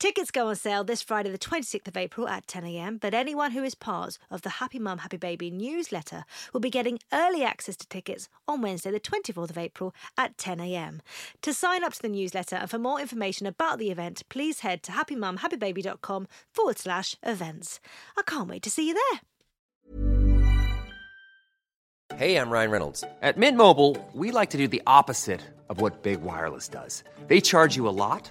Tickets go on sale this Friday, the 26th of April at 10am, but anyone who is part of the Happy Mum, Happy Baby newsletter will be getting early access to tickets on Wednesday, the 24th of April at 10am. To sign up to the newsletter and for more information about the event, please head to happymumhappybaby.com forward slash events. I can't wait to see you there. Hey, I'm Ryan Reynolds. At Mint Mobile, we like to do the opposite of what Big Wireless does. They charge you a lot,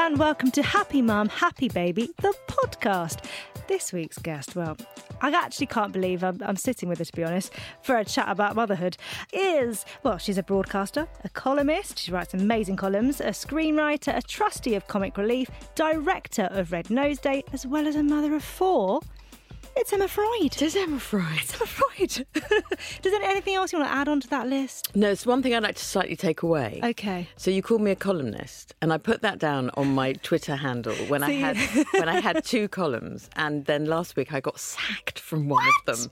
And welcome to Happy Mum, Happy Baby, the podcast. This week's guest, well, I actually can't believe I'm, I'm sitting with her, to be honest, for a chat about motherhood, is, well, she's a broadcaster, a columnist, she writes amazing columns, a screenwriter, a trustee of Comic Relief, director of Red Nose Day, as well as a mother of four. It's Emma Freud. It is Emma Freud. It's Emma Freud. Does there anything else you want to add onto that list? No, it's one thing I'd like to slightly take away. Okay. So you called me a columnist, and I put that down on my Twitter handle when I had when I had two columns, and then last week I got sacked from one of them.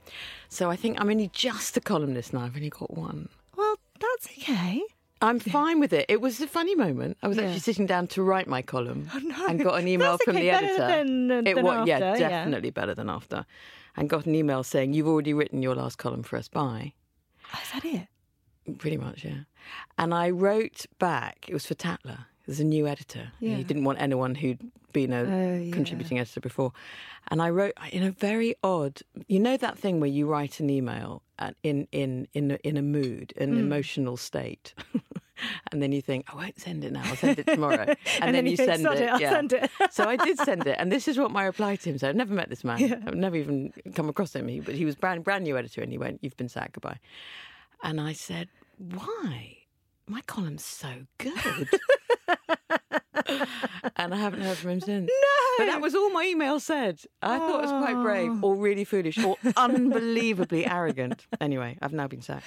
So I think I'm only just a columnist now. I've only got one. Well, that's okay. I'm fine with it. It was a funny moment. I was Yeah. actually sitting down to write my column Oh, no. and got an email That's from okay, the editor. than- uh, it was yeah, after, yeah. definitely better than after. And got an email saying you've already written your last column for us. Bye. Oh, is that it? Pretty much, yeah. And I wrote back. It was for Tatler. There's a new editor. Yeah. He didn't want anyone who'd been a Oh, yeah. contributing editor before. And I wrote in a very odd. You know that thing where you write an email in in in a, in a mood, an Hmm. emotional state. And then you think, I won't send it now. I'll send it tomorrow. And, And then you think, send it. it, I'll yeah. send it. so I did send it, and this is what my reply to him said. I've never met this man. Yeah. I've never even come across him. He, but he was brand brand new editor, and he went, "You've been sacked. Goodbye." And I said, Why? My column's so good. and I haven't heard from him since. No. But that was all my email said. I thought it was quite brave oh. or really foolish or unbelievably arrogant. Anyway, I've now been sacked.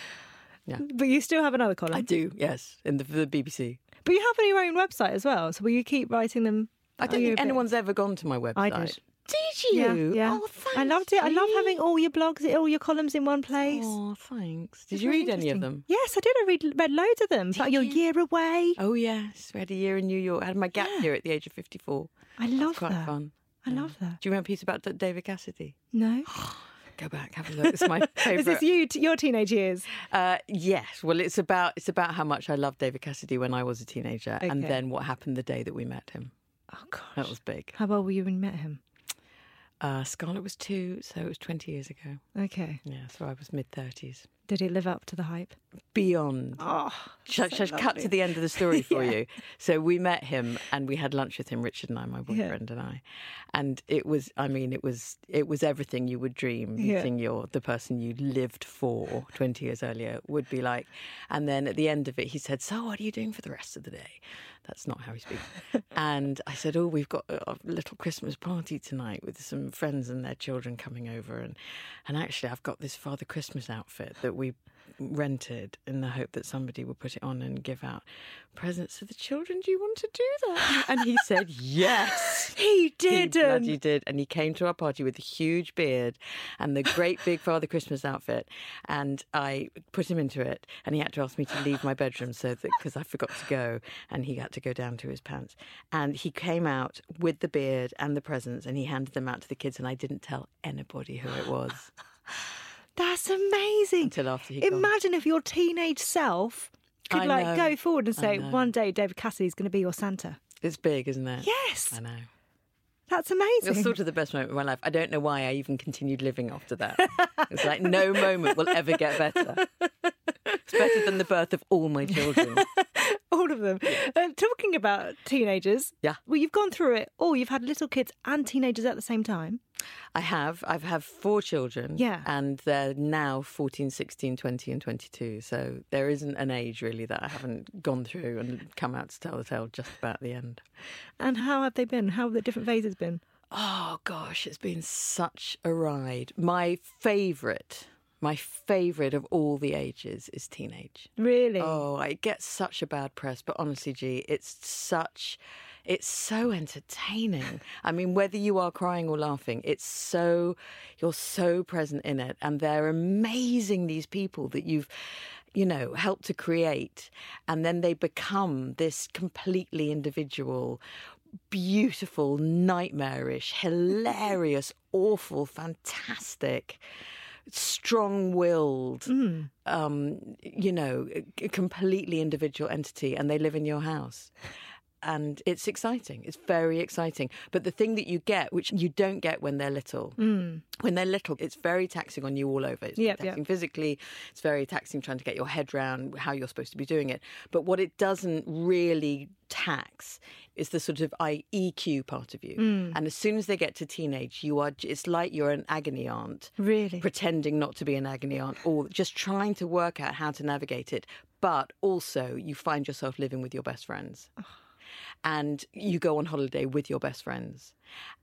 Yeah. But you still have another column. I do, yes, in the, the BBC. But you have your own website as well. So will you keep writing them? I don't think bit- anyone's ever gone to my website. I did. Did Yeah, you? yeah. Oh, thanks. I loved it. I love having all your blogs, all your columns in one place. Oh, thanks. Did It's you really read any of them? Yes, I did. I read read loads of them. Like your year away. Oh yes, we had a year in New York. I had my gap Yeah. year at the age of fifty-four. I That's love quite that. fun. I Yeah. love that. Do you remember a piece about David Cassidy? No, Go back, have a look. It's my favorite is this you? T- your teenage years? Uh, yes. Well, it's about it's about how much I loved David Cassidy when I was a teenager, and then what happened the day that we met him. Oh gosh, That was big. How old were you when you met him? Uh, Scarlett was two, so it was 20 years ago. Okay. Yeah, so I was mid 30s. Did he live up to the hype? Beyond. Oh, Shall, shall cut to the end of the story for Yeah. you? So we met him and we had lunch with him, Richard and I, my boyfriend and I, and it was, I mean, it was, it was everything you would dream. Yeah. Your the person you lived for twenty years earlier would be like, and then at the end of it, he said, "So what are you doing for the rest of the day?" That's not how he speaks. and I said, "Oh, we've got a, a little Christmas party tonight with some friends and their children coming over, and and actually, I've got this Father Christmas outfit that we rented in the hope that somebody would put it on and give out presents to the children. Do you want to do that?" And he said, "Yes." He He didn't. bloody did. And he came to our party with a huge beard and the great big Father Christmas outfit. And I put him into it. And he had to ask me to leave my bedroom so that because I forgot to go. And he had to go down to his pants. And he came out with the beard and the presents and he handed them out to the kids. And I didn't tell anybody who it was That's amazing. until after he gone. Imagine if your teenage self could I like know. go forward and say, one day David Cassidy's going to be your Santa. It's big, isn't it? Yes. I know. That's amazing. It was sort of the best moment of my life. I don't know why I even continued living after that. It's like no moment will ever get better. It's better than the birth of all my children. all of them. Uh, talking about teenagers. Yeah. Well, you've gone through it all. You've had little kids and teenagers at the same time. I have. I've have four children. Yeah. And they're now 14, 16, 20, and 22. So there isn't an age really that I haven't gone through and come out to tell the tale just about the end. And how have they been? How have the different phases been? Oh gosh, it's been such a ride. My favourite, my favourite of all the ages is teenage. Really? Oh, it gets such a bad press, but honestly, G, it's such, it's so entertaining. I mean, whether you are crying or laughing, it's so, you're so present in it, and they're amazing. These people that you've, you know, helped to create, and then they become this completely individual. Beautiful, nightmarish, hilarious, awful, fantastic strong-willed, um, you know, completely individual entity, and they live in your house. And it's exciting. It's very exciting. But the thing that you get, which you don't get when they're little, mm. when they're little, it's very taxing on you all over. It's Yep, very yep. taxing physically. It's very taxing trying to get your head around how you're supposed to be doing it. But what it doesn't really tax is the sort of IEQ part of you. Mm. And as soon as they get to teenage, you are. It's like you're an agony aunt Really? pretending not to be an agony aunt or just trying to work out how to navigate it. But also, you find yourself living with your best friends. And you go on holiday with your best friends.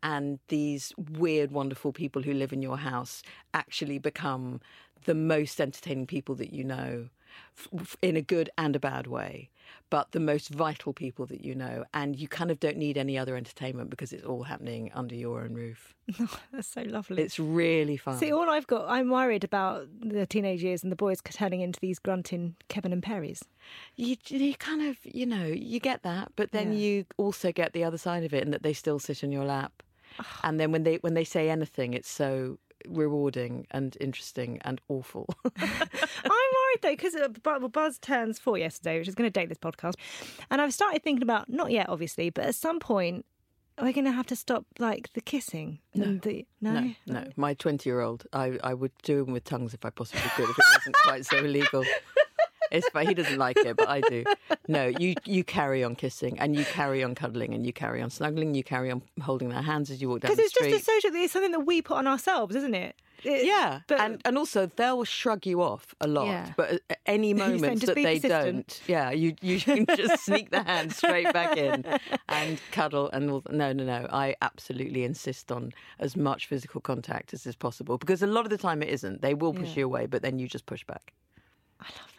And these weird, wonderful people who live in your house actually become the most entertaining people that you know f- in a good and a bad way, but the most vital people that you know. And you kind of don't need any other entertainment because it's all happening under your own roof. That's so lovely. It's really fun. See, all I've got, I'm worried about the teenage years and the boys turning into these grunting Kevin and Perrys. you, you kind of, you know, you get that, but then Yeah. you also get the other side of it, and that they still sit on your lap, and then when they when they say anything, it's so rewarding and interesting and awful. I'm worried though because uh, well, Buzz turns four yesterday, which is going to date this podcast, and I've started thinking about not yet, obviously, but at some point we're going to have to stop like the kissing. and the, no, no, no, my twenty-year-old, I I would do him with tongues if I possibly could, if it wasn't quite so illegal. It's fine. He doesn't like it, but I do. No, you you carry on kissing, and you carry on cuddling, and you carry on snuggling, you carry on holding their hands as you walk down Because the it's just a social. It's something that we put on ourselves, isn't it? It- Yeah, but and and also they'll shrug you off a lot, Yeah. but at- any saying that they persistent. don't, yeah, you you can just sneak the hand straight back in and cuddle and all, no no no. I absolutely insist on as much physical contact as is possible because a lot of the time it isn't. They will push Yeah. you away, but then you just push back. I love.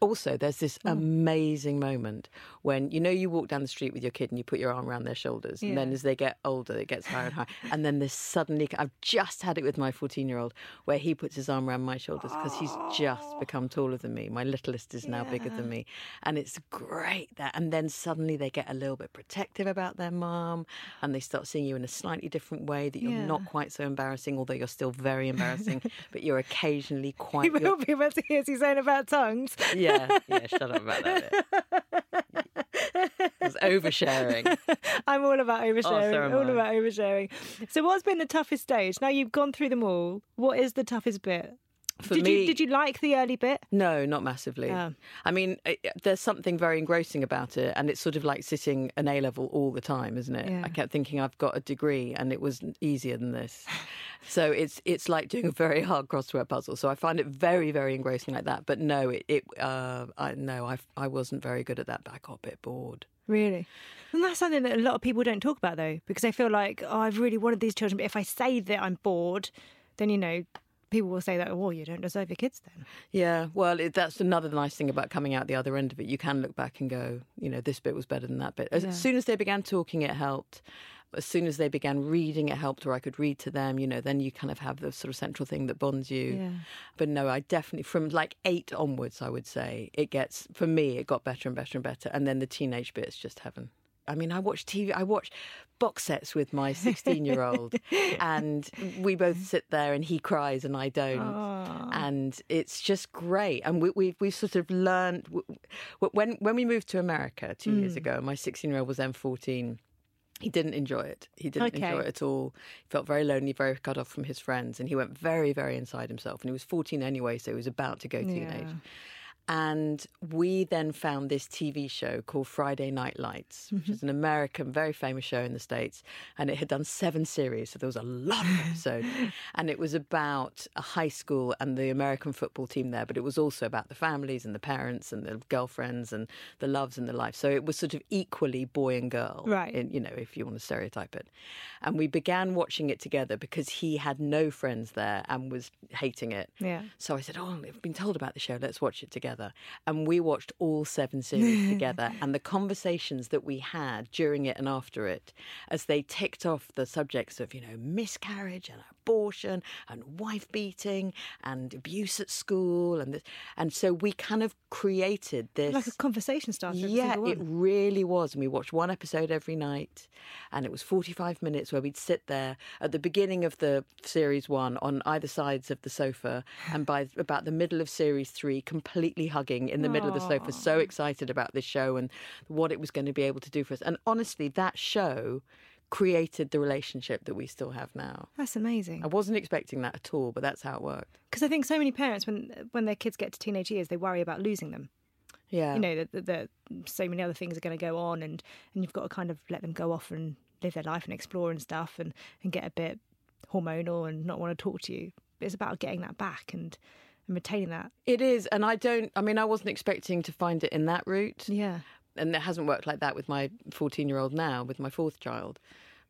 Also, there's this mm. amazing moment when you know you walk down the street with your kid and you put your arm around their shoulders, and then as they get older, it gets higher and higher, and then there's suddenly I've just had it with my 14 year old where he puts his arm around my shoulders because he's just become taller than me. My littlest is now bigger than me, and it's great that. And then suddenly they get a little bit protective about their mom, and they start seeing you in a slightly different way that you're Yeah. not quite so embarrassing, although you're still very embarrassing, but you're occasionally quite. You will be able to hear saying about tongues. Yeah, yeah, shut up about that. bit. was oversharing. I'm all about oh, oversharing. so all I. about oversharing. So, what's been the toughest stage? Now you've gone through them all. What is the toughest bit? For did me, you did you like the early bit? No, not massively. Oh. I mean, it, there's something very engrossing about it, and it's sort of like sitting an A level all the time, isn't it? Yeah. I kept thinking I've got a degree, and it was easier than this. so it's it's like doing a very hard crossword puzzle. So I find it very very engrossing like that. But no, it, it uh, I no, I I wasn't very good at that. But I got a bit bored. Really? And that's something that a lot of people don't talk about though, because they feel like, oh, I've really wanted these children, but if I say that I'm bored, then you know, people will say that, oh, you don't deserve your kids then. Yeah, well, it, that's another nice thing about coming out the other end of it. You can look back and go, you know, this bit was better than that bit. As Yeah. soon as they began talking, it helped. As soon as they began reading, it helped, or I could read to them. You know, then you kind of have the sort of central thing that bonds you. Yeah. But no, I definitely from like eight onwards, I would say it gets for me. It got better and better and better, and then the teenage bit is just heaven. I mean, I watch TV. I watch box sets with my 16 year old, and we both sit there, and he cries and I don't, and it's just great. And we we we sort of learned when when we moved to America two years Hmm. ago. My 16 year old was then 14. He didn't enjoy it. He didn't Okay. enjoy it at all. He felt very lonely, very cut off from his friends, and he went very, very inside himself. And he was 14 anyway, so he was about to go teenage. And we then found this TV show called Friday Night Lights, which mm-hmm. is an American, very famous show in the States. And it had done seven series, so there was a lot of episodes. and it was about a high school and the American football team there, but it was also about the families and the parents and the girlfriends and the loves and the life. So it was sort of equally boy and girl, Right. in, you know, if you want to stereotype it. And we began watching it together because he had no friends there and was hating it. Yeah. So I said, Oh, I've been told about the show. Let's watch it together. And we watched all seven series together. And the conversations that we had during it and after it, as they ticked off the subjects of, you know, miscarriage and abortion and wife beating and abuse at school. And, this, and so we kind of created this. Like a conversation starter. Yeah, it really was. And we watched one episode every night, and it was 45 minutes where we'd sit there at the beginning of the series one on either sides of the sofa, and by about the middle of series three, completely hugging in the middle of the sofa, so excited about this show and what it was going to be able to do for us. And honestly, that show created the relationship that we still have now. That's amazing. I wasn't expecting that at all, but that's how it worked. Because I think so many parents, when when their kids get to teenage years, they worry about losing them. Yeah. You know that that- that so many other things are going to go on, and and you've got to kind of let them go off and live their life and explore and stuff, and and get a bit hormonal and not want to talk to you. It's about getting that back and and retaining that. It is, and I don't. I mean, I wasn't expecting to find it in that route. Yeah. And it hasn't worked like that with my 14 year old now, with my fourth child.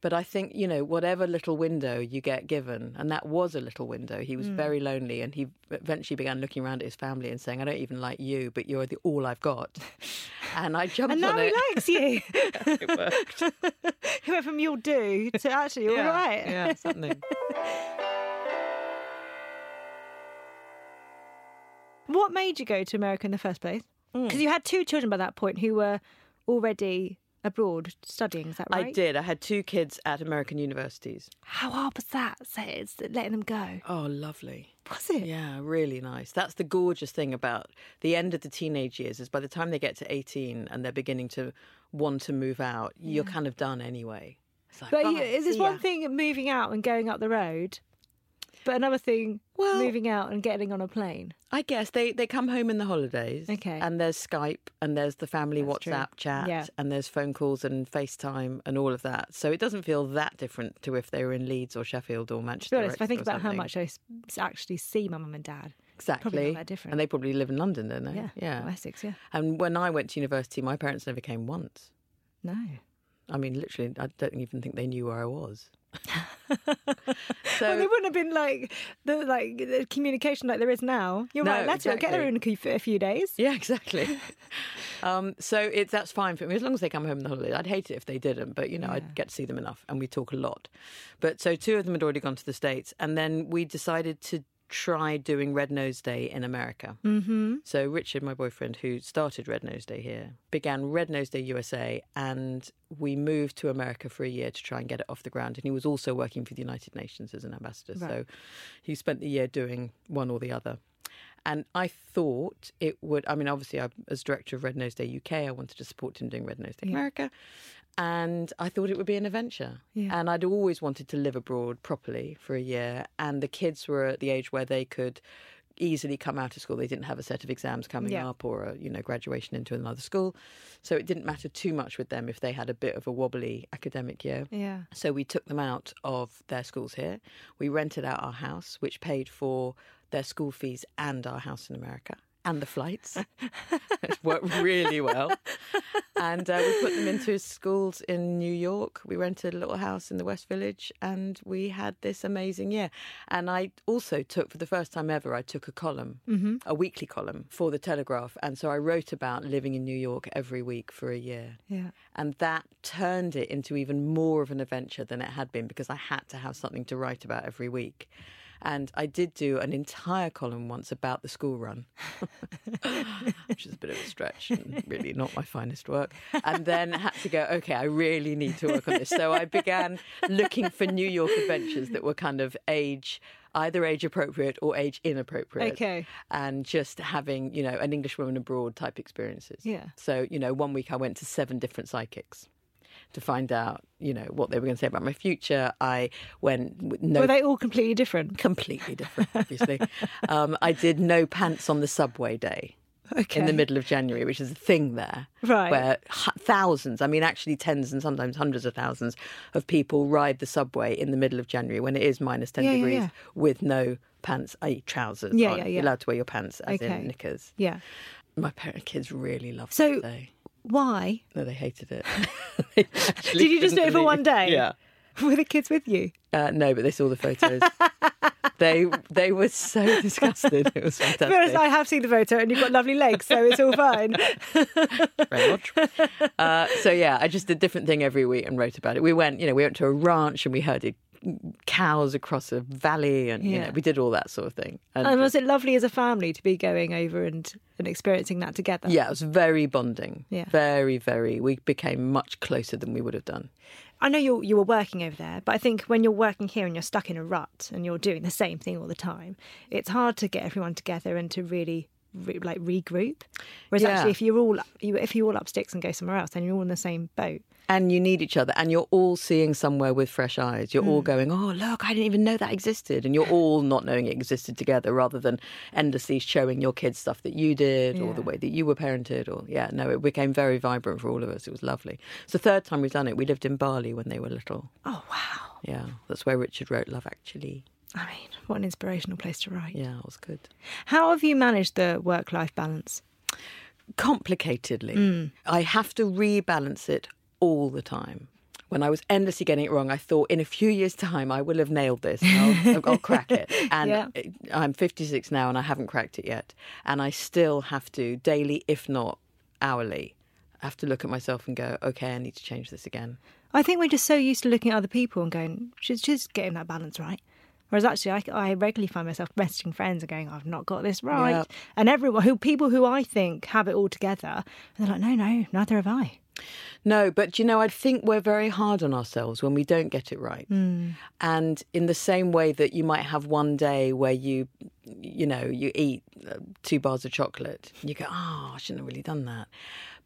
But I think, you know, whatever little window you get given, and that was a little window, he was Hmm. very lonely and he eventually began looking around at his family and saying, I don't even like you, but you're the all I've got. And I jumped And now on he it. likes you. it worked. he went from you'll do to actually you're all yeah, right. Yeah, something. What made you go to America in the first place? Because mm. you had two children by that point who were already abroad studying. Is that right? I did. I had two kids at American universities. How hard was that? So it's letting them go. Oh, lovely. Was it? Yeah, really nice. That's the gorgeous thing about the end of the teenage years is by the time they get to 18 and they're beginning to want to move out, you're kind of done anyway. Like, But "Bye, you, oh, is this one thing moving out and going up the road, but another thing Well- moving out and getting on a plane? I guess they, they come home in the holidays. Okay. And there's Skype and there's the family That's true. WhatsApp chat Yeah. and there's phone calls and FaceTime and all of that. So it doesn't feel that different to if they were in Leeds or Sheffield or To Manchester. be honest, if I think about how much I actually see my mum and dad, Exactly. not that different. And they probably live in London, don't they? yeah, Yeah. Essex, yeah, And when I went to university, my parents never came once. no. I mean, literally, I don't even think they knew where I was. well, so there wouldn't have been like the like the communication like there is now. You're No, right. Let's get there in a few, a few days. yeah, exactly. um, so it's that's fine for me as long as they come home on the holiday. I'd hate it if they didn't, but you know, I'd get to see them enough, and we talk a lot. But so two of them had already gone to the states, and then we decided to try doing Red Nose Day in America. Mm-hmm. So Richard, my boyfriend, who started Red Nose Day here, began Red Nose Day USA, and we moved to America for a year to try and get it off the ground. And he was also working for the United Nations as an ambassador, so he spent the year doing one or the other. And I thought it would. I mean, obviously, I, as director of Red Nose Day UK, I wanted to support him doing Red Nose Day America, and I thought it would be an adventure. Yeah. And I'd always wanted to live abroad properly for a year, and the kids were at the age where they could easily come out of school. They didn't have a set of exams coming Yeah. up or a you know graduation into another school, so it didn't matter too much with them if they had a bit of a wobbly academic year. Yeah. So we took them out of their schools here. We rented out our house, which paid for their school fees and our house in America and the flights. it worked really well. And uh, we put them into schools in New York. We rented a little house in the West Village and we had this amazing year. And I also took, for the first time ever, I took a column, a weekly column for the Telegraph. And so I wrote about living in New York every week for a year. Yeah. And that turned it into even more of an adventure than it had been because I had to have something to write about every week. And I did do an entire column once about the school run, which is a bit of a stretch and really not my finest work. And then had to go, okay, I really need to work on this. So I began looking for New York adventures that were kind of age, either age appropriate or age inappropriate. Okay. And just having, you know, an English woman abroad type experiences. Yeah. So, you know, one week I went to seven different psychics to find out, you know, what they were going to say about my future. I went with no Were they all completely different? completely different, obviously. um, I did no pants on the subway day. Okay. In the middle of January, which is a thing there, Right. Where thousands, I mean, actually tens and sometimes hundreds of thousands of people ride the subway in the middle of January when it is minus ten Yeah, yeah, degrees yeah. with no pants, i.e., trousers. Yeah, on. yeah, You're yeah. allowed to wear your pants as Okay. in knickers. Yeah. My parent kids really loved So- that day. Why? No, they hated it. They Did you just do it for one day? Yeah. Were the kids with you? Uh, no, but they saw the photos. they they were so disgusted. It was To be honest, fantastic. I have seen the photo and you've got lovely legs, so it's all fine. Very much. Uh, so yeah, I just did a different thing every week and wrote about it. We went, you know, we went to a ranch and we herded cows across a valley, and you know, we did all that sort of thing. And, And was it lovely as a family to be going over and, and experiencing that together? yeah, it was very bonding. Yeah. very, very. We became much closer than we would have done. I know you you were working over there, but I think when you're working here and you're stuck in a rut and you're doing the same thing all the time, it's hard to get everyone together and to really re, like regroup. Whereas Yeah. actually, if you're all you, if you all up sticks and go somewhere else, then you're all in the same boat. And you need each other, and you're all seeing somewhere with fresh eyes. You're Mm. all going, "Oh, look! I didn't even know that existed," and you're all not knowing it existed together, rather than endlessly showing your kids stuff that you did or the way that you were parented. Or yeah, no, it became very vibrant for all of us. It was lovely. It's the third time we've done it. We lived in Bali when they were little. Oh wow! Yeah, that's where Richard wrote Love Actually. I mean, what an inspirational place to write. Yeah, it was good. How have you managed the work life balance? complicatedly. Mm. I have to rebalance it all the time. When I was endlessly getting it wrong, I thought in a few years' time I will have nailed this. I'll, I'll crack it. And Yeah. I'm 56 now and I haven't cracked it yet. And I still have to daily, if not hourly, have to look at myself and go, okay, I need to change this again. I think we're just so used to looking at other people and going, she's just getting that balance right. Whereas actually, I, I regularly find myself messaging friends and going, I've not got this right. Yeah. And everyone who people who I think have it all together, and they're like, no, no, neither have I. No, but you know, I think we're very hard on ourselves when we don't get it right. Hmm. And in the same way that you might have one day where you, you know, you eat uh, two bars of chocolate, you go, oh, I shouldn't have really done that.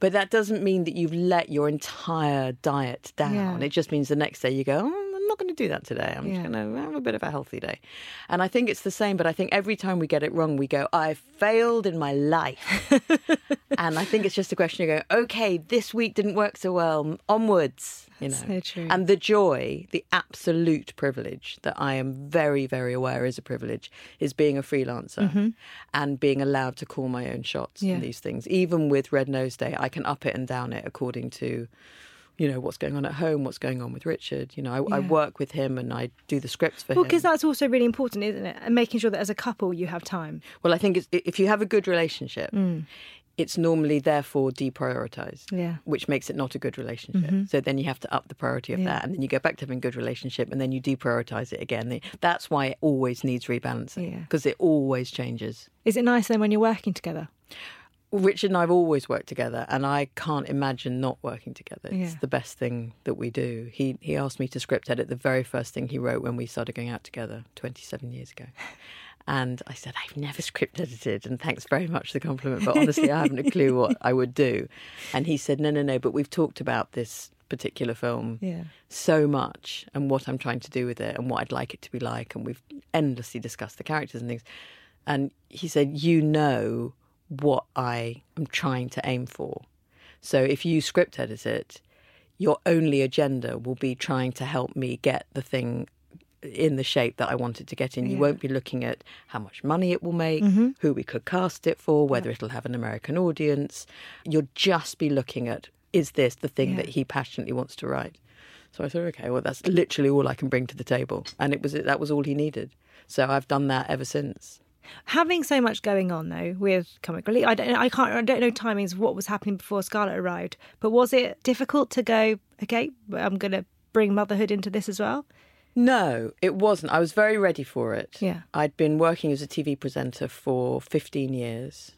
But that doesn't mean that you've let your entire diet down. Yeah. It just means the next day you go, oh, not going to do that today. I'm Yeah. just going to have a bit of a healthy day. And I think it's the same, but I think every time we get it wrong, we go, I failed in my life. and I think it's just a question of going, okay, this week didn't work so well, onwards. You know, So true. and the joy, the absolute privilege that I am very, very aware is a privilege, is being a freelancer and being allowed to call my own shots Mm-hmm. Yeah. in these things. Even with Red Nose Day, I can up it and down it according to, you know, what's going on at home, what's going on with Richard. You know, I, I work with him and I do the scripts for Well, him. because that's also really important, isn't it? And making sure that as a couple you have time. Well, I think it's, if you have a good relationship, it's normally therefore deprioritized, Mm. Yeah. Mm-hmm. which makes it not a good relationship. So then you have to up the priority of Yeah. that, and then you go back to having a good relationship, and then you deprioritize it again. That's why it always needs rebalancing Yeah. because it always changes. Is it nice then when you're working together? Richard and I have always worked together, and I can't imagine not working together. It's Yeah. the best thing that we do. He he asked me to script edit the very first thing he wrote when we started going out together 27 years ago, And I said, I've never script edited, and thanks very much for the compliment, but honestly, I haven't a clue what I would do. And he said, No, no, no, but we've talked about this particular film Yeah. so much and what I'm trying to do with it and what I'd like it to be like. And we've endlessly discussed the characters and things. And he said, You know what I am trying to aim for. So if you script edit it, your only agenda will be trying to help me get the thing in the shape that I want it to get in. You won't be looking at how much money it will make, mm-hmm. who we could cast it for, whether it'll have an American audience. You'll just be looking at is this the thing that he passionately wants to write? So I thought, okay, well, that's literally all I can bring to the table, and it was that was all he needed. So I've done that ever since. Having so much going on though with comic relief, I don't, I can't, I don't know timings of what was happening before Scarlett arrived. But was it difficult to go? Okay, I'm going to bring motherhood into this as well. No, it wasn't. I was very ready for it. Yeah. I'd been working as a TV presenter for 15 years.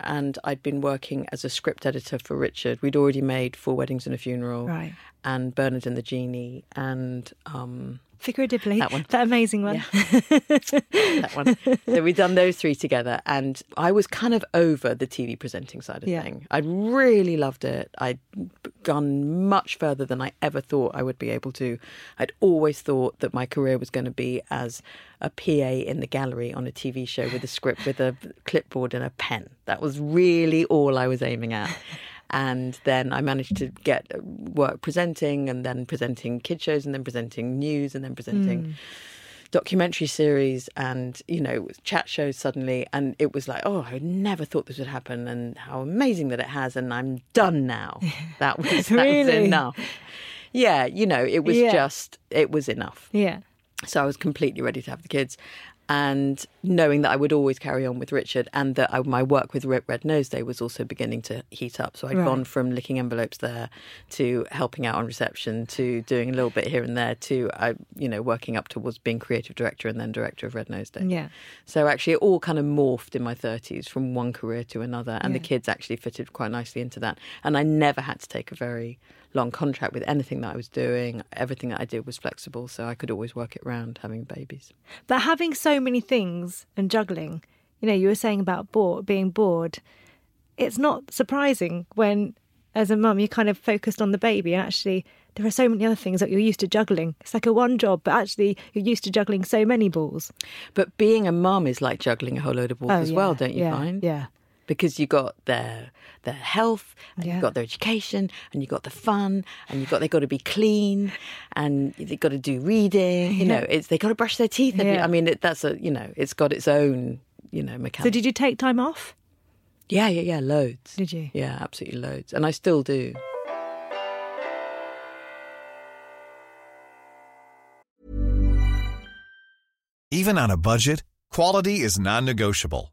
And I'd been working as a script editor for Richard. We'd already made Four Weddings and a Funeral Right. and Bernard and the Genie and um, Vicar of Dibley, That one. that amazing one. that one. so we'd done those three together, and I was kind of over the TV presenting side of Yeah. thing. I'd really loved it. I'd gone much further than I ever thought I would be able to. I'd always thought that my career was going to be as a PA in the gallery on a TV show with a script, with a clipboard and a pen. That was really all I was aiming at. And then I managed to get uh, work presenting, and then presenting kid shows, and then presenting news, and then presenting hmm. documentary series and you know chat shows suddenly. And it was like oh i never thought this would happen and how amazing that it has. And i'm done now. That was, that was enough. Yeah you know it was Yeah. just it was enough. Yeah. so I was completely ready to have the kids. And knowing that I would always carry on with Richard and that I, my work with Red Nose Day was also beginning to heat up. So i had Right. gone from licking envelopes there to helping out on reception to doing a little bit here and there to, I, you know, working up towards being creative director and then director of Red Nose Day. Yeah. So actually, it all kind of morphed in my 30s from one career to another. And the kids actually fitted quite nicely into that. And I never had to take a very long contract with anything that I was doing. Everything that I did was flexible. So I could always work it around having babies. But having so many things and juggling, you know, you were saying about bored, being bored. It's not surprising when, as a mum, you're kind of focused on the baby, and actually, there are so many other things that you're used to juggling. It's like a one job, but actually, you're used to juggling so many balls. But being a mum is like juggling a whole load of balls oh, as well, Oh, don't you yeah, find? Yeah. Because you got their their health, and Yeah. you've got their education, and you've got the fun, and you've got they've got to be clean, and they've got to do reading. You know, it's they got to brush their teeth. Yeah. I mean, it, that's a you know, it's got its own you know mechanic. So, did you take time off? yeah, yeah, yeah, loads. Did you? Yeah, absolutely loads, and I still do. Even on a budget, quality is non-negotiable.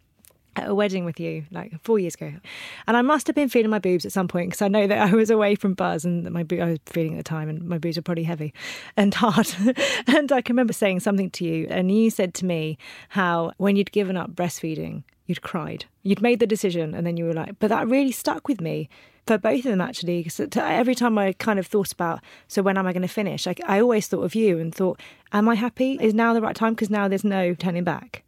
at a wedding with you like four years ago, and I must have been feeling my boobs at some point because I know that I was away from Buzz and that my bo- I was feeling at the time, and my boobs were probably heavy and hard. and I can remember saying something to you, and you said to me how when you'd given up breastfeeding, you'd cried. You'd made the decision, and then you were like, "But that really stuck with me." For both of them actually. Because every time I kind of thought about, so when am I going to finish? Like I always thought of you and thought, am I happy? Is now the right time? Because now there's no turning back.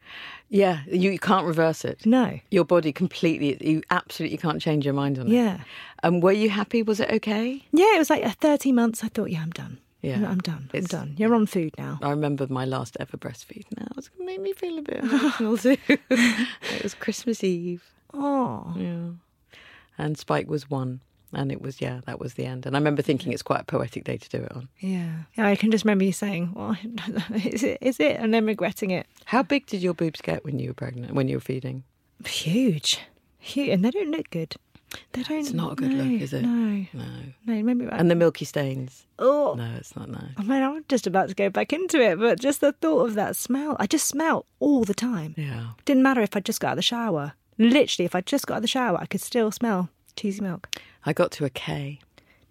Yeah, you, you can't reverse it. No. Your body completely, you absolutely can't change your mind on it. Yeah. And were you happy? Was it okay? Yeah, it was like uh, 30 months. I thought, yeah, I'm done. Yeah. I'm done. I'm It's- done. You're on food now. I remember my last ever breastfeed. Now it's made me feel a bit emotional too. it was Christmas Eve. Oh. Yeah. And Spike was one. And it was, yeah, that was the end. And I remember thinking it's quite a poetic day to do it on. Yeah. yeah. I can just remember you saying, well, is it? Is it? And then regretting it. How big did your boobs get when you were pregnant, when you were feeding? Huge. Huge. And they don't look good. They don't. It's not a good no, look, is it? No. No. No, maybe. And the milky stains? oh. No, it's not nice. I mean, I'm just about to go back into it, but just the thought of that smell, I just smell all the time. Yeah. Didn't matter if I just got out of the shower. Literally, if I just got out of the shower, I could still smell cheesy milk. I got to a K.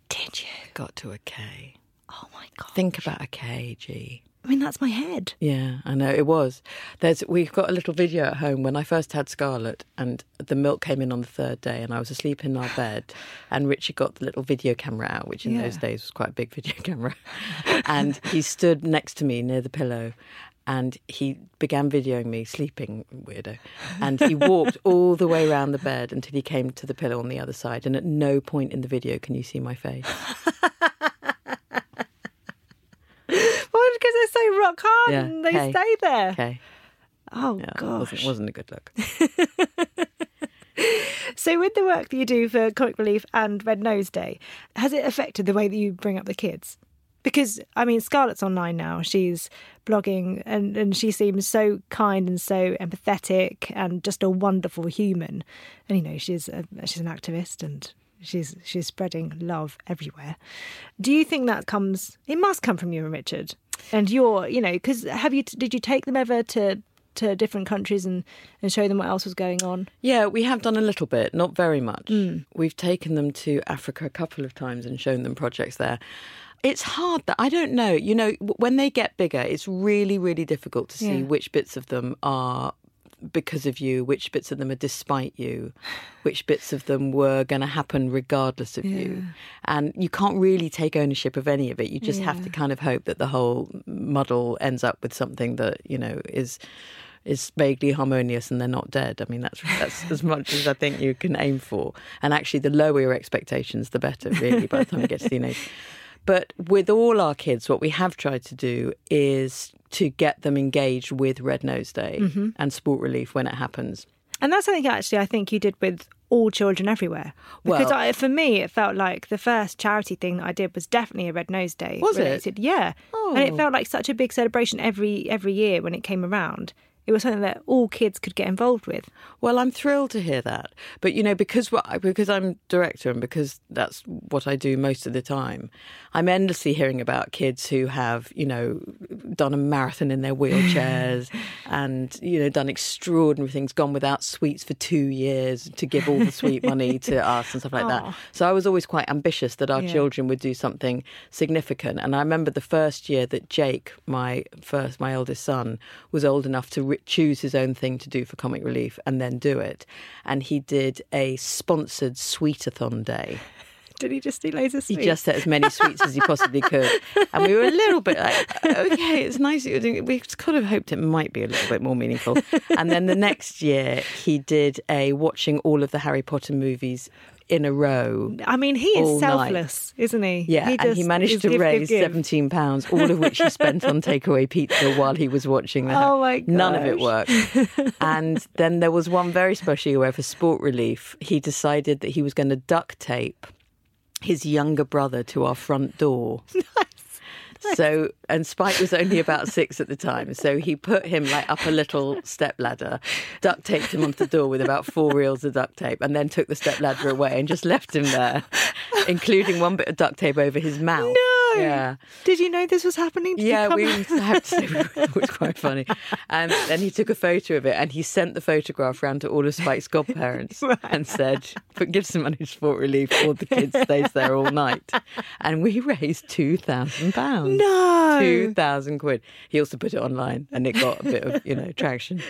Did you? Got to a K. Oh my god! Think about a K, G. I mean, that's my head. Yeah, I know it was. There's we've got a little video at home when I first had Scarlett, and the milk came in on the third day, and I was asleep in our bed, and Richard got the little video camera out, which in those days was quite a big video camera, and he stood next to me near the pillow. And he began videoing me sleeping, weirdo. And he walked all the way around the bed until he came to the pillow on the other side. And at no point in the video can you see my face. Well, because they're so rock hard Yeah, and they okay. stay there. Okay. Oh Yeah, it wasn't, wasn't a good look. So, with the work that you do for Comic Relief and Red Nose Day, has it affected the way that you bring up the kids? Because I mean, Scarlett's online now. She's blogging, and and she seems so kind and so empathetic, and just a wonderful human. And you know, she's a, she's an activist, and she's she's spreading love everywhere. Do you think that comes? It must come from you and Richard, and you're, you know, because have you did you take them ever to to different countries and and show them what else was going on? Yeah, we have done a little bit, not very much. Hmm. We've taken them to Africa a couple of times and shown them projects there. It's hard that I don't know. You know, when they get bigger, it's really, really difficult to see Yeah. which bits of them are because of you, which bits of them are despite you, which bits of them were going to happen regardless of you. And you can't really take ownership of any of it. You just have to kind of hope that the whole muddle ends up with something that, you know, is is vaguely harmonious and they're not dead. I mean, that's that's as much as I think you can aim for. And actually, the lower your expectations, the better, really, by the time you get to teenage. But with all our kids, what we have tried to do is to get them engaged with Red Nose Day mm-hmm. and Sport Relief when it happens. And that's something actually I think you did with all children everywhere. Because Well- I, for me, it felt like the first charity thing that I did was definitely a Red Nose Day. Was it? related. Yeah, and it Oh. felt like such a big celebration every every year when it came around. It was something that all kids could get involved with. Well, I'm thrilled to hear that. But you know, because what because I'm director and because that's what I do most of the time, I'm endlessly hearing about kids who have you know done a marathon in their wheelchairs and you know done extraordinary things, gone without sweets for two years to give all the sweet money to us and stuff like that. So I was always quite ambitious that our Yeah. children would do something significant. And I remember the first year that Jake, my first, my eldest son, was old enough to re- choose his own thing to do for Comic Relief and then do it. And he did a sponsored sweetathon day. Did he just do loads of He just ate as many sweets as he possibly could. And we were a little bit like, okay, it's nice. you're doing it. We could have hoped it might be a little bit more meaningful. And then the next year, he did a watching all of the Harry Potter movies in a row. I mean, he is all night. selfless, isn't he? Yeah, he and he managed to give, give, raise give. seventeen pounds, all of which he spent on takeaway pizza while he was watching that. Oh my None of it worked. and then there was one very special year where, for sport relief, he decided that he was going to duct tape his younger brother to our front door. So, and Spike was only about six at the time. So he put him like up a little step ladder, duct taped him onto the door with about four reels of duct tape, and then took the step ladder away and just left him there, including one bit of duct tape over his mouth. No. Yeah. Did you know this was happening? Did Yeah, we have to it was quite funny. And then he took a photo of it and he sent the photograph round to all of Spike's godparents and said, but give some money to sport relief or the kid stays there all night. And we raised £2,000. No. 2,000 quid. He also put it online and it got a bit of, you know, traction.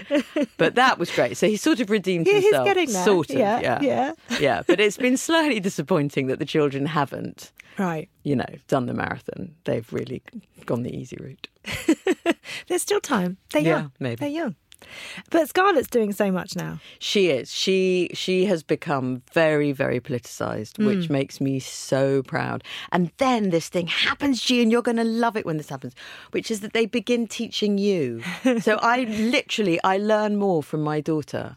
But that was great. So he sort of redeemed Yeah, he's getting there. Sort of, Yeah, yeah. yeah. Yeah, but it's been slightly disappointing that the children haven't Right. you know, done the marathon. They've really gone the easy route. There's still time. They're Yeah, young. maybe. They're young. But Scarlett's doing so much now. She is. She she has become very very politicized, which mm. makes me so proud. And then this thing happens, G, and you're going to love it when this happens, which is that they begin teaching you. so I literally I learn more from my daughter.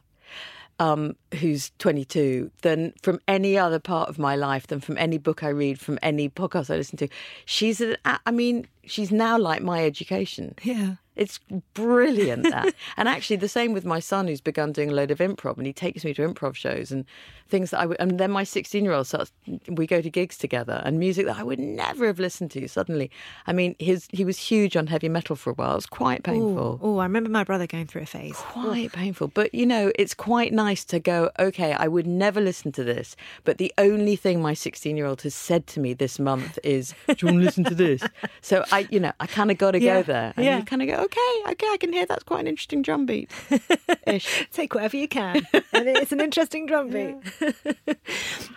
Um, who's 22 than from any other part of my life, than from any book I read, from any podcast I listen to. She's, a, I mean, she's now like my education. Yeah. It's brilliant that. and actually, the same with my son, who's begun doing a load of improv, and he takes me to improv shows and things that I would. And then my sixteen-year-old starts. We go to gigs together, and music that I would never have listened to. Suddenly, I mean, his he was huge on heavy metal for a while. It was quite painful. Oh, I remember my brother going through a phase. Quite painful, but you know, it's quite nice to go. Okay, I would never listen to this, but the only thing my sixteen-year-old has said to me this month is, "Do you want to listen to this?" So I, you know, I kind of got to Yeah, go there, and yeah. you kind of go, "Okay, okay, I can hear that's quite an interesting drum beat." Take whatever you can. and it's an interesting drum beat.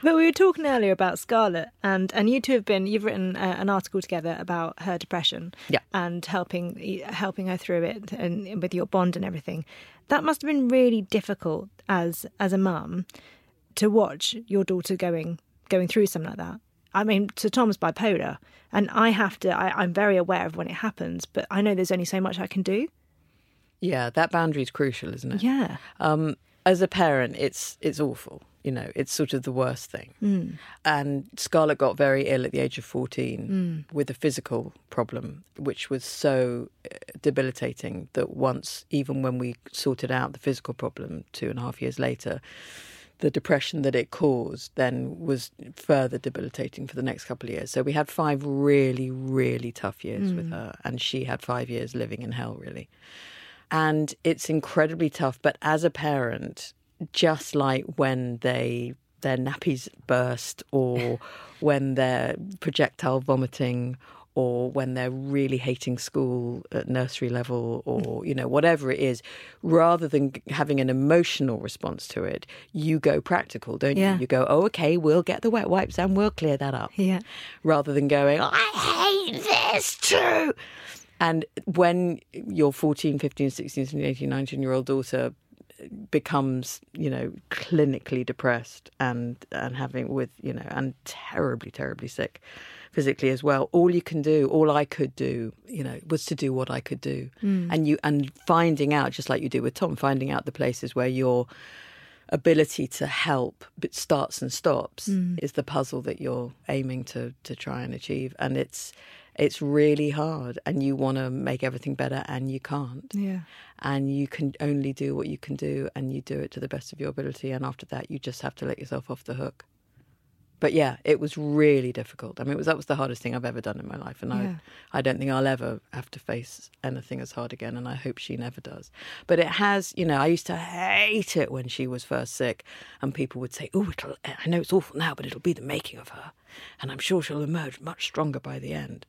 but we were talking earlier about Scarlett, and, and you two have been, you've written uh, an article together about her depression Yeah. and helping helping her through it and with your bond and everything. That must have been really difficult as as a mum to watch your daughter going going through something like that. I mean, so Tom's bipolar, and I have to. I, I'm very aware of when it happens, but I know there's only so much I can do. Yeah, that boundary is crucial, isn't it? Yeah, Um, as a parent, it's it's awful. You know, it's sort of the worst thing. And Scarlett got very ill at the age of fourteen with a physical problem, which was so uh, debilitating that once, even when we sorted out the physical problem, two and a half years later. The depression that it caused then was further debilitating for the next couple of years. So we had five really, really tough years with mm. her, and she had five years living in hell, really and it's incredibly tough. But as a parent, just like when they their nappies burst, or when they're projectile vomiting, or when they're really hating school at nursery level, or mm. you know whatever it is, rather than having an emotional response to it, you go practical, don't Yeah. you? You go, oh, okay, we'll get the wet wipes and we'll clear that up yeah. rather than going, I hate this too. And when your 14, 15, 16, 17, 18, 19 year old daughter becomes, you know, clinically depressed and, and having with, you know, and terribly, terribly sick physically as well, all you can do, all I could do, you know, was to do what I could do. Mm. And you, and finding out, just like you do with Tom, finding out the places where you're, ability to help but starts and stops mm. is the puzzle that you're aiming to to try and achieve. And it's it's really hard and you want to make everything better and you can't. Yeah. and you can only do what you can do and you do it to the best of your ability and after that you just have to let yourself off the hook but yeah it was really difficult. I mean it was that was the hardest thing i've ever done in my life and Yeah. i i don't think i'll ever have to face anything as hard again and i hope she never does. But it has you know i used to hate it when she was first sick and people would say oh it'll i know it's awful now but it'll be the making of her and i'm sure she'll emerge much stronger by the end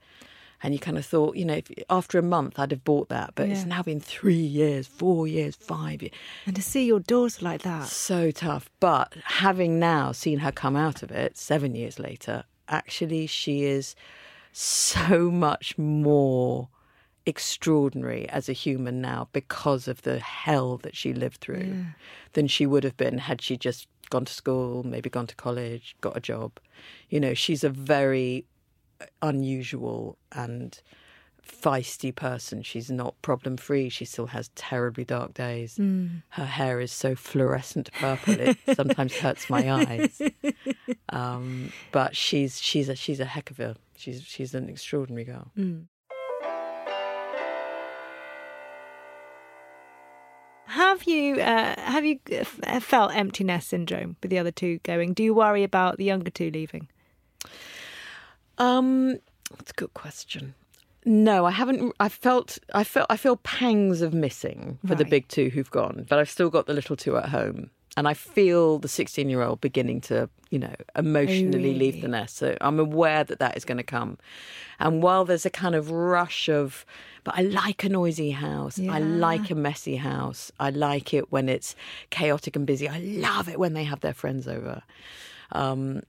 and you kind of thought, you know, if, after a month I'd have bought that, but it's now been three years, four years, five years. And to see your daughter like that. So tough. But having now seen her come out of it seven years later, actually, she is so much more extraordinary as a human now because of the hell that she lived through than she would have been had she just gone to school, maybe gone to college, got a job. You know, she's a very unusual and feisty person. She's not problem free. She still has terribly dark days. Her hair is so fluorescent purple it sometimes hurts my eyes. Um, but she's she's a she's a heck of a she's she's an extraordinary girl. Have you uh, have you uh, felt emptiness syndrome with the other two going? Do you worry about the younger two leaving? Um, That's a good question. No, I haven't. I felt I felt I feel pangs of missing for the big two who've gone, but I've still got the little two at home, and I feel the sixteen-year-old beginning to, you know, emotionally leave really? the nest. So I'm aware that that is going to come, and while there's a kind of rush of, but I like a noisy house. I like a messy house. I like it when it's chaotic and busy. I love it when they have their friends over. Um,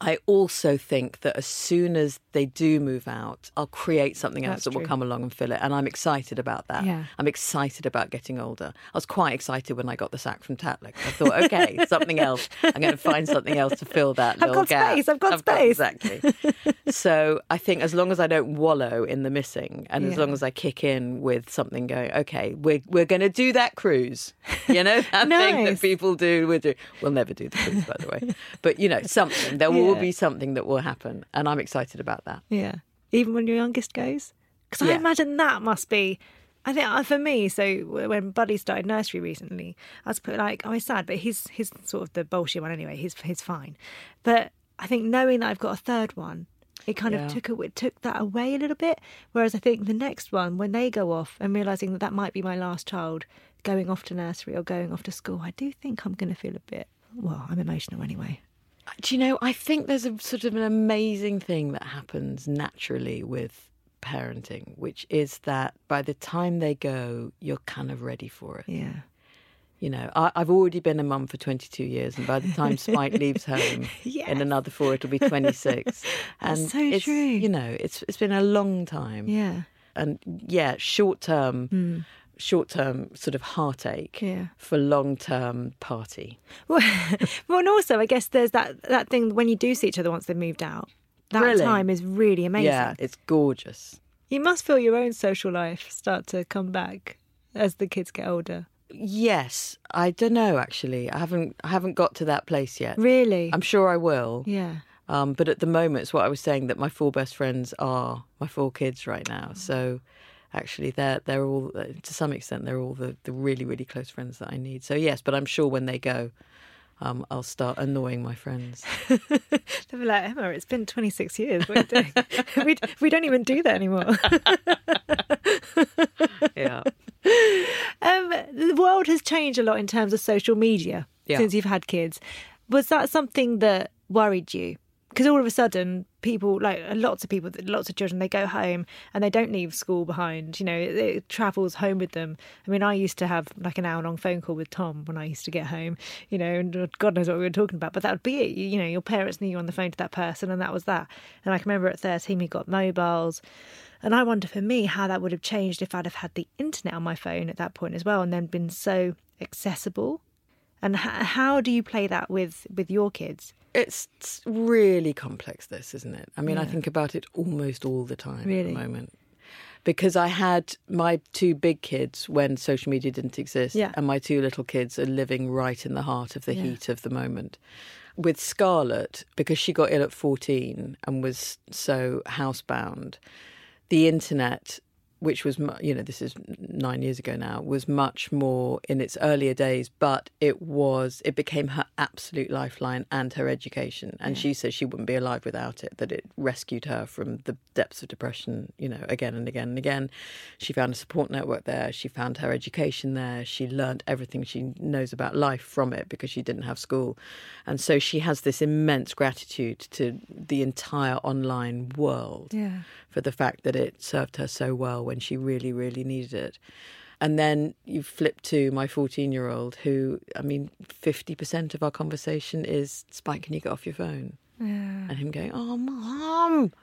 I also think that as soon as they do move out, I'll create something else That's that will true. come along and fill it. And I'm excited about that. Yeah. I'm excited about getting older. I was quite excited when I got the sack from Tatler. I thought, okay, something else. I'm going to find something else to fill that I've little got gap. space, I've got space. exactly. so I think as long as I don't wallow in the missing, and as long as I kick in with something going, okay, we're we're going to do that cruise. You know that thing that people do. We do. We'll never do the cruise, by the way. But you know, something. There will Yeah. Be something that will happen, and I'm excited about that. Yeah. Even when your youngest goes? Because I imagine that must be. I think uh, for me, so when Buddy started nursery recently, I was put like, oh, he's sad, but he's he's sort of the bullshit one anyway. He's he's fine, but I think knowing that I've got a third one, it kind Yeah. of took a, it took that away a little bit. Whereas I think the next one, when they go off and realizing that that might be my last child going off to nursery or going off to school, I do think I'm going to feel a bit. Well, I'm emotional anyway. Do you know? I think there's a sort of an amazing thing that happens naturally with parenting, which is that by the time they go, you're kind of ready for it. Yeah. You know, I, I've already been a mum for 22 years, and by the time Spike leaves home Yes. in another four, it'll be 26. and so it's, true. You know, it's it's been a long time. Yeah. And yeah, short term, hmm. Short term sort of heartache. Yeah. for long term party. Well, well, and also I guess there's that that thing when you do see each other once they've moved out. That Really? time is really amazing. Yeah, it's gorgeous. You must feel your own social life start to come back as the kids get older. Yes, I don't know actually. I haven't I haven't got to that place yet. Really? I'm sure I will. yeah. Um, but at the moment, it's what I was saying that my four best friends are my four kids right now. So actually, they're they're all uh, to some extent they're all the, the really really close friends that I need. So yes, but I'm sure when they go, um, I'll start annoying my friends. They'll be like, Emma, it's been 26 years. What doing? we, we don't even do that anymore. yeah. um, the world has changed a lot in terms of social media Yeah. since you've had kids. Was that something that worried you? Because all of a sudden, people like lots of people, lots of children, they go home and they don't leave school behind. You know, it, it travels home with them. I mean, I used to have like an hour long phone call with Tom when I used to get home. You know, and God knows what we were talking about, but that would be it. You, you know, your parents knew you on the phone to that person, and that was that. And I can remember at thirteen, we got mobiles. And I wonder for me how that would have changed if I'd have had the internet on my phone at that point as well, and then been so accessible. And h- how do you play that with with your kids? It's really complex, this, isn't it? I mean, I think about it almost all the time Really? at the moment. Because I had my two big kids when social media didn't exist, Yeah. and my two little kids are living right in the heart of the heat of the moment. With Scarlett, because she got ill at 14 and was so housebound, the internet, which was, you know, this is nine years ago now, was much more in its earlier days, but it was, it became her absolute lifeline and her education. And she says she wouldn't be alive without it, that it rescued her from the depths of depression, you know, again and again and again. She found a support network there. She found her education there. She learned everything she knows about life from it because she didn't have school. And so she has this immense gratitude to the entire online world Yeah. for the fact that it served her so well when she really, really needed it. And then you flip to my 14 year old, who, I mean, 50% of our conversation is Spike, can you get off your phone? And him going, oh, mom.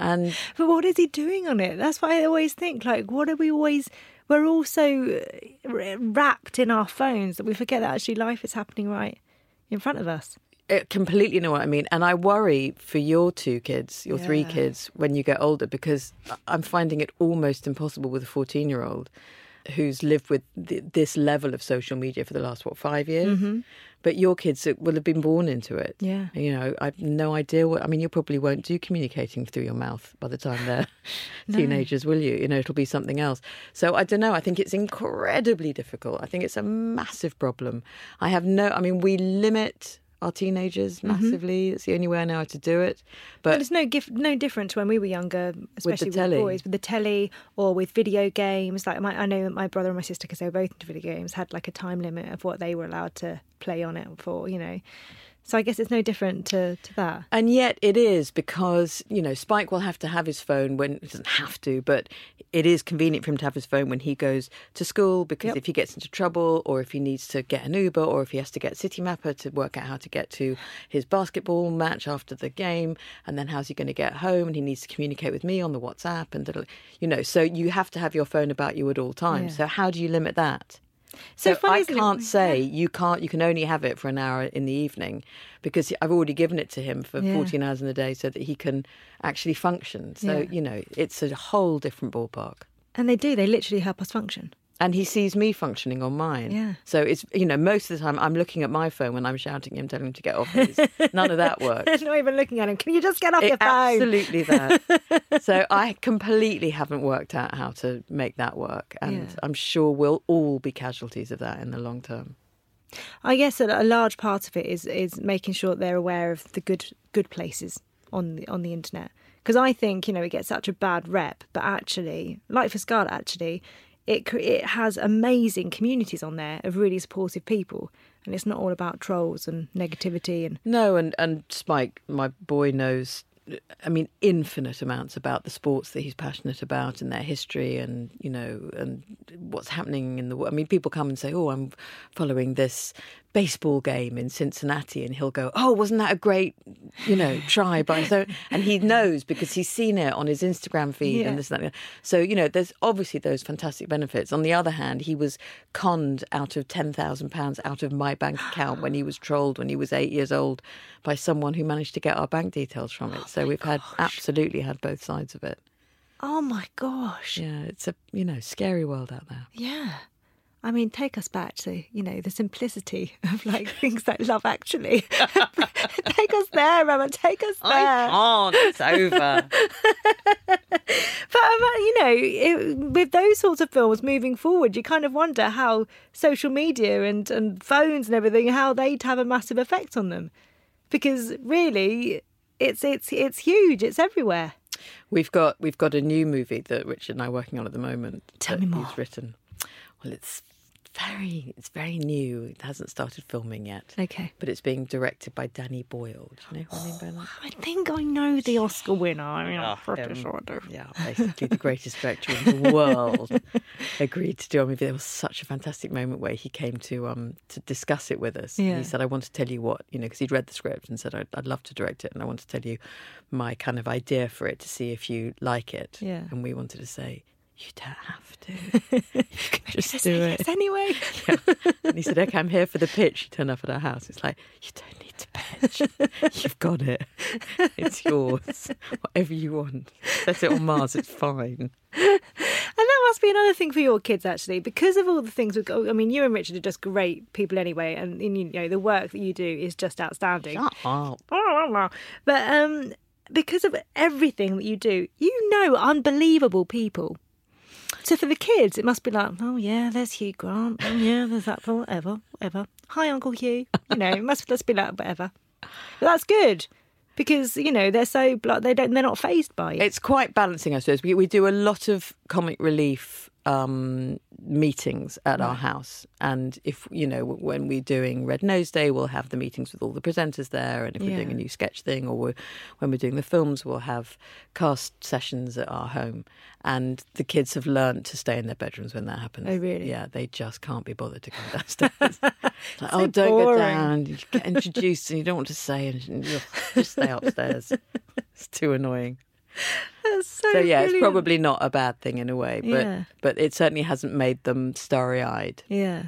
And But what is he doing on it? That's what I always think. Like, what are we always? We're all so uh, wrapped in our phones that we forget that actually life is happening right in front of us. I completely know what I mean. And I worry for your two kids, your three kids, when you get older, because I'm finding it almost impossible with a 14 year old who's lived with th- this level of social media for the last, what, five years? Mm-hmm. But your kids will have been born into it. Yeah. You know, I've no idea what, I mean, you probably won't do communicating through your mouth by the time they're teenagers, will you? You know, it'll be something else. So I don't know. I think it's incredibly difficult. I think it's a massive problem. I have no, I mean, we limit our teenagers Mm-hmm. massively. It's the only way I know how to do it. But But it's no gif- no different to when we were younger, especially with the, telly. boys, with the telly or with video games. Like my, I know that my brother and my sister, because they were both into video games, had like a time limit of what they were allowed to play on it for. You know, so I guess it's no different to to that. And yet it is because, you know, Spike will have to have his phone when he doesn't have to, but it is convenient for him to have his phone when he goes to school because Yep. if he gets into trouble or if he needs to get an Uber or if he has to get Citymapper to work out how to get to his basketball match after the game and then how's he going to get home and he needs to communicate with me on the WhatsApp and you know, so you have to have your phone about you at all times. Yeah. So how do you limit that? So So, I isn't it? can't say you can't. You can only have it for an hour in the evening because I've already given it to him for Yeah. 14 hours in the day so that he can actually function. So Yeah. you know, it's a whole different ballpark. And they do. They literally help us function. And he sees me functioning on mine. Yeah. So it's you know most of the time I'm looking at my phone when I'm shouting at him, telling him to get off his. None of that works. He's not even looking at him. Can you just get off It- your phone? absolutely that. so I completely haven't worked out how to make that work, and Yeah. I'm sure we'll all be casualties of that in the long term. I guess a, a large part of it is is making sure they're aware of the good good places on the on the internet. Because I think you know it gets such a bad rep, but actually, like for Scarlett, actually, it it has amazing communities on there of really supportive people, and it's not all about trolls and negativity and No, and and Spike, my boy, knows. I mean, infinite amounts about the sports that he's passionate about and their history, and you know, and what's happening in the. world. I mean, people come and say, "Oh, I'm following this baseball game in Cincinnati," and he'll go, "Oh, wasn't that a great, you know, try by so?" And he knows because he's seen it on his Instagram feed Yeah. and this and that. So you know, there's obviously those fantastic benefits. On the other hand, he was conned out of ten thousand pounds out of my bank account when he was trolled when he was eight years old by someone who managed to get our bank details from it. Oh so we've had absolutely had both sides of it. oh my gosh, Yeah, it's a you know scary world out there. yeah. I mean, take us back to you know the simplicity of like things like Love Actually. take us there, Emma. Take us there. can't. It's over. But um, you know, it, with those sorts of films moving forward, you kind of wonder how social media and, and phones and everything how they'd have a massive effect on them, because really, it's it's it's huge. It's everywhere. We've got we've got a new movie that Richard and I are working on at the moment. Tell that me more. He's written. Well, it's very it's very new. It hasn't started filming yet. Okay. But it's being directed by Danny Boyle. Do you know who I mean by that? I think I know the Oscar winner. I mean, I'm pretty um, sure I do. Yeah, basically the greatest director in the world agreed to do a movie. There was such a fantastic moment where he came to um to discuss it with us. Yeah. He said, "I want to tell you what you know," because he'd read the script and said, I'd, "I'd love to direct it, and I want to tell you my kind of idea for it to see if you like it." Yeah. And we wanted to say, "You don't have to. you can just do it." yes anyway. Yeah. And he said, "Okay, I'm here for the pitch." He turned up at our house. It's like you don't need to pitch. You've got it. It's yours. Whatever you want. Set it on Mars. It's fine. And that must be another thing for your kids, actually, because of all the things we've got. I mean, you and Richard are just great people anyway, and, and, you know the work that you do is just outstanding. Shut up. But um, because of everything that you do, you know unbelievable people. So for the kids, it must be like, oh yeah, there's Hugh Grant. Oh yeah, there's that. Whatever, whatever. Hi, Uncle Hugh. You know, it must just be like whatever. But that's good because you know they're so blo- they don't they're not phased by it. It's quite balancing, I suppose. We, we do a lot of comic relief um, meetings at our house. And if, you know, when we're doing Red Nose Day, we'll have the meetings with all the presenters there. And if we're doing a new sketch thing or we're, when we're doing the films, we'll have cast sessions at our home. And the kids have learned to stay in their bedrooms when that happens. Oh, really? Yeah, they just can't be bothered to come downstairs. Like, oh, don't boring. go down. You get introduced and you don't want to say anything. Just stay upstairs. It's too annoying. So, So yeah, it's probably not a bad thing in a way, but Yeah. but it certainly hasn't made them starry eyed. Yeah,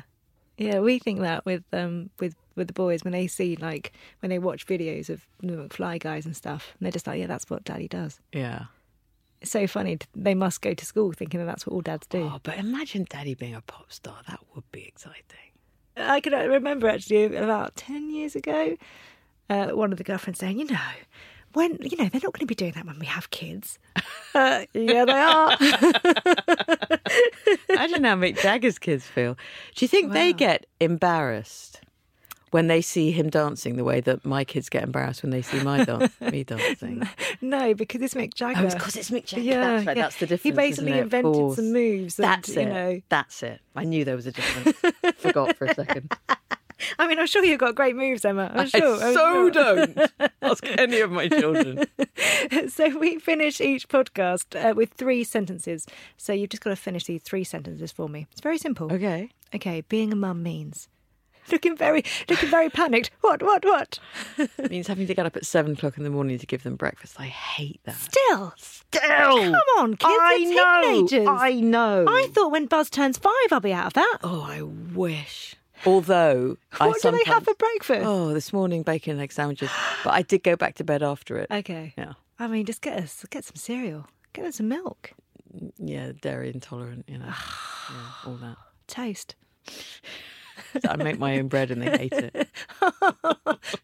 yeah. We think that with um with with the boys when they see like when they watch videos of the McFly guys and stuff, and they're just like, yeah, that's what Daddy does. Yeah. It's so funny. They must go to school thinking that that's what all dads do. Oh, but imagine Daddy being a pop star. That would be exciting. I can remember actually about 10 years ago, uh, one of the girlfriends saying, you know, when, you know, they're not going to be doing that when we have kids. Uh, yeah, they are. Imagine how Mick Jagger's kids feel. Do you think they get embarrassed? when they see him dancing the way that my kids get embarrassed when they see my dance, me dancing. No, because it's Mick Jagger. Oh, it's 'cause it's Mick Jagger. Yeah, That's right, yeah. that's the difference. He basically? Invented some moves. and, That's you it. know. That's it. I knew there was a difference. Forgot for a second. I mean, I'm sure you've got great moves, Emma. I'm sure. I'm so sure. don't ask any of my children. so we finish each podcast uh, with three sentences. So you've just got to finish these three sentences for me. It's very simple. Okay. Okay, being a mum means looking very, looking very panicked. What, what, what? It means having to get up at seven o'clock in the morning to give them breakfast. I hate that. Still, Still. come on, kids. I know. teenagers. I know. I thought when Buzz turns five, I'll be out of that. Oh, I wish. Although I what do they have for breakfast? Oh, this morning bacon and egg sandwiches. But I did go back to bed after it. Okay. Yeah. I mean, just get us, get some cereal, get us some milk, mm, Yeah, dairy intolerant, you know. yeah, all that. toast. I make my own bread and they hate it.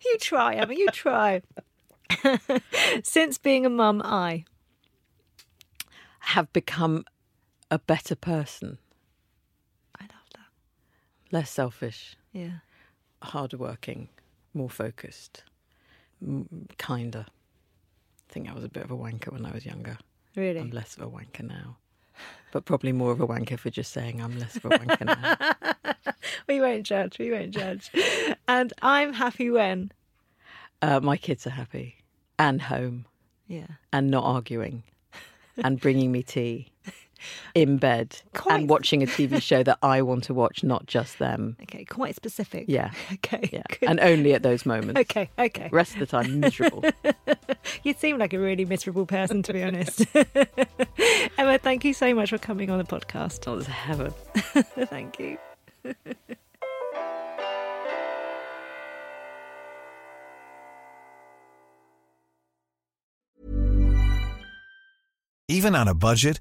You try, Emma. You try. Since being a mum, I. Have become a better person, I love that. Less selfish, Yeah. harder working, more focused, m- kinder. I think I was a bit of a wanker when I was younger. Really. I'm less of a wanker now. But probably more of a wanker for just saying I'm less of a wanker now. We won't judge. We won't judge. and I'm happy when. Uh, my kids are happy and home Yeah. and not arguing and bringing me tea in bed Quite- and watching a TV show that I want to watch, not just them. Okay. Quite specific. Yeah. Okay. Yeah. good. And only at those moments. Okay. Okay. Rest of the time, miserable. You seem like a really miserable person, to be honest. Emma, thank you so much for coming on the podcast. Oh, it's heaven. thank you. Even on a budget,